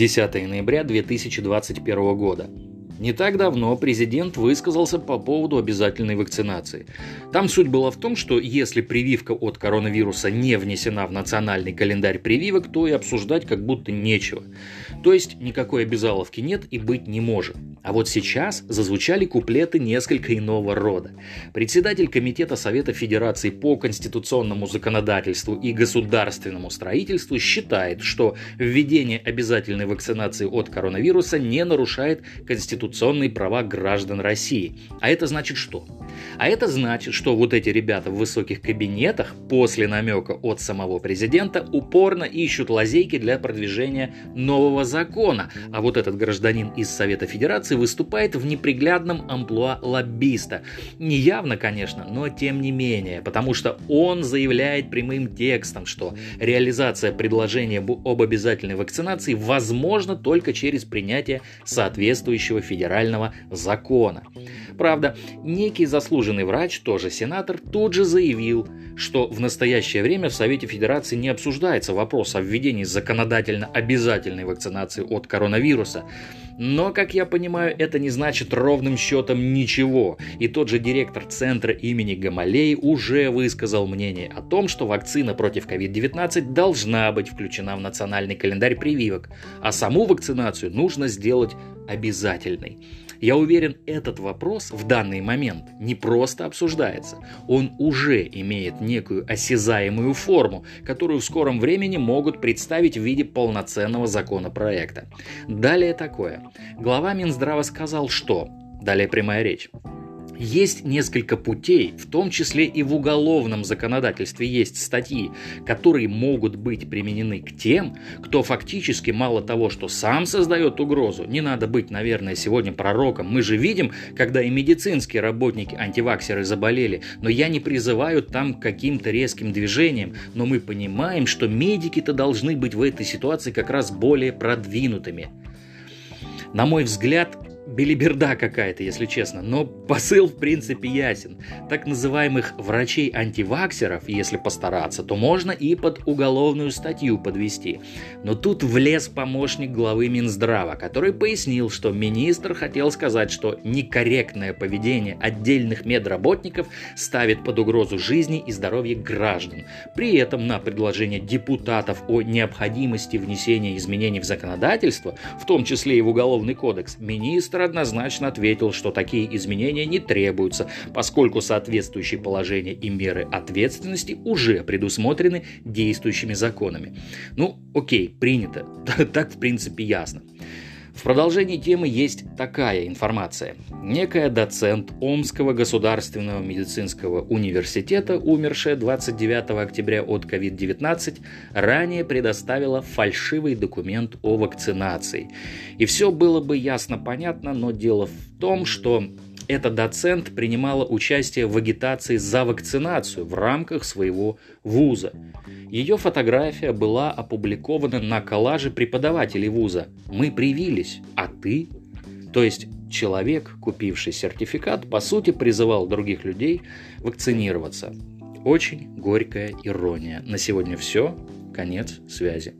10 ноября 2021 года. Не так давно президент высказался по поводу обязательной вакцинации. Там суть была в том, что если прививка от коронавируса не внесена в национальный календарь прививок, то и обсуждать как будто нечего. То есть никакой обязаловки нет и быть не может. А вот сейчас зазвучали куплеты несколько иного рода. Председатель Комитета Совета Федерации по конституционному законодательству и государственному строительству считает, что введение обязательной вакцинации от коронавируса не нарушает конституционную конституционные права граждан России. А это значит что? А это значит, что вот эти ребята в высоких кабинетах после намека от самого президента упорно ищут лазейки для продвижения нового закона. А вот этот гражданин из Совета Федерации выступает в неприглядном амплуа лоббиста. Не явно, конечно, но тем не менее, потому что он заявляет прямым текстом, что реализация предложения об обязательной вакцинации возможна только через принятие соответствующего федерального закона. Правда, некий заслуженный врач, тоже сенатор, тут же заявил, что в настоящее время в Совете Федерации не обсуждается вопрос о введении законодательно обязательной вакцинации от коронавируса. Но, как я понимаю, это не значит ровным счетом ничего. И тот же директор центра имени Гамалей уже высказал мнение о том, что вакцина против COVID-19 должна быть включена в национальный календарь прививок, а саму вакцинацию нужно сделать обязательной. Я уверен, этот вопрос в данный момент не просто обсуждается. Он уже имеет некую осязаемую форму, которую в скором времени могут представить в виде полноценного законопроекта. Далее такое. Глава Минздрава сказал, что... Далее прямая речь. Есть несколько путей, в том числе и в уголовном законодательстве есть статьи, которые могут быть применены к тем, кто фактически мало того, что сам создает угрозу, не надо быть, наверное, сегодня пророком, мы же видим, когда и медицинские работники антиваксеры заболели, но я не призываю там к каким-то резким движениям, но мы понимаем, что медики-то должны быть в этой ситуации как раз более продвинутыми. На мой взгляд, белиберда какая-то, если честно, но посыл в принципе ясен. Так называемых врачей-антиваксеров, если постараться, то можно и под уголовную статью подвести. Но тут влез помощник главы Минздрава, который пояснил, что министр хотел сказать, что некорректное поведение отдельных медработников ставит под угрозу жизни и здоровье граждан. При этом на предложение депутатов о необходимости внесения изменений в законодательство, в том числе и в Уголовный кодекс, министр Министр однозначно ответил, что такие изменения не требуются, поскольку соответствующие положения и меры ответственности уже предусмотрены действующими законами. Ну, окей, принято. Так, в принципе, ясно. В продолжении темы есть такая информация. Некая доцент Омского государственного медицинского университета, умершая 29 октября от COVID-19, ранее предоставила фальшивый документ о вакцинации. И все было бы ясно понятно, но дело в том, что эта доцент принимала участие в агитации за вакцинацию в рамках своего вуза. Ее фотография была опубликована на коллаже преподавателей вуза. «Мы привились, а ты?» То есть человек, купивший сертификат, по сути призывал других людей вакцинироваться. Очень горькая ирония. На сегодня все. Конец связи.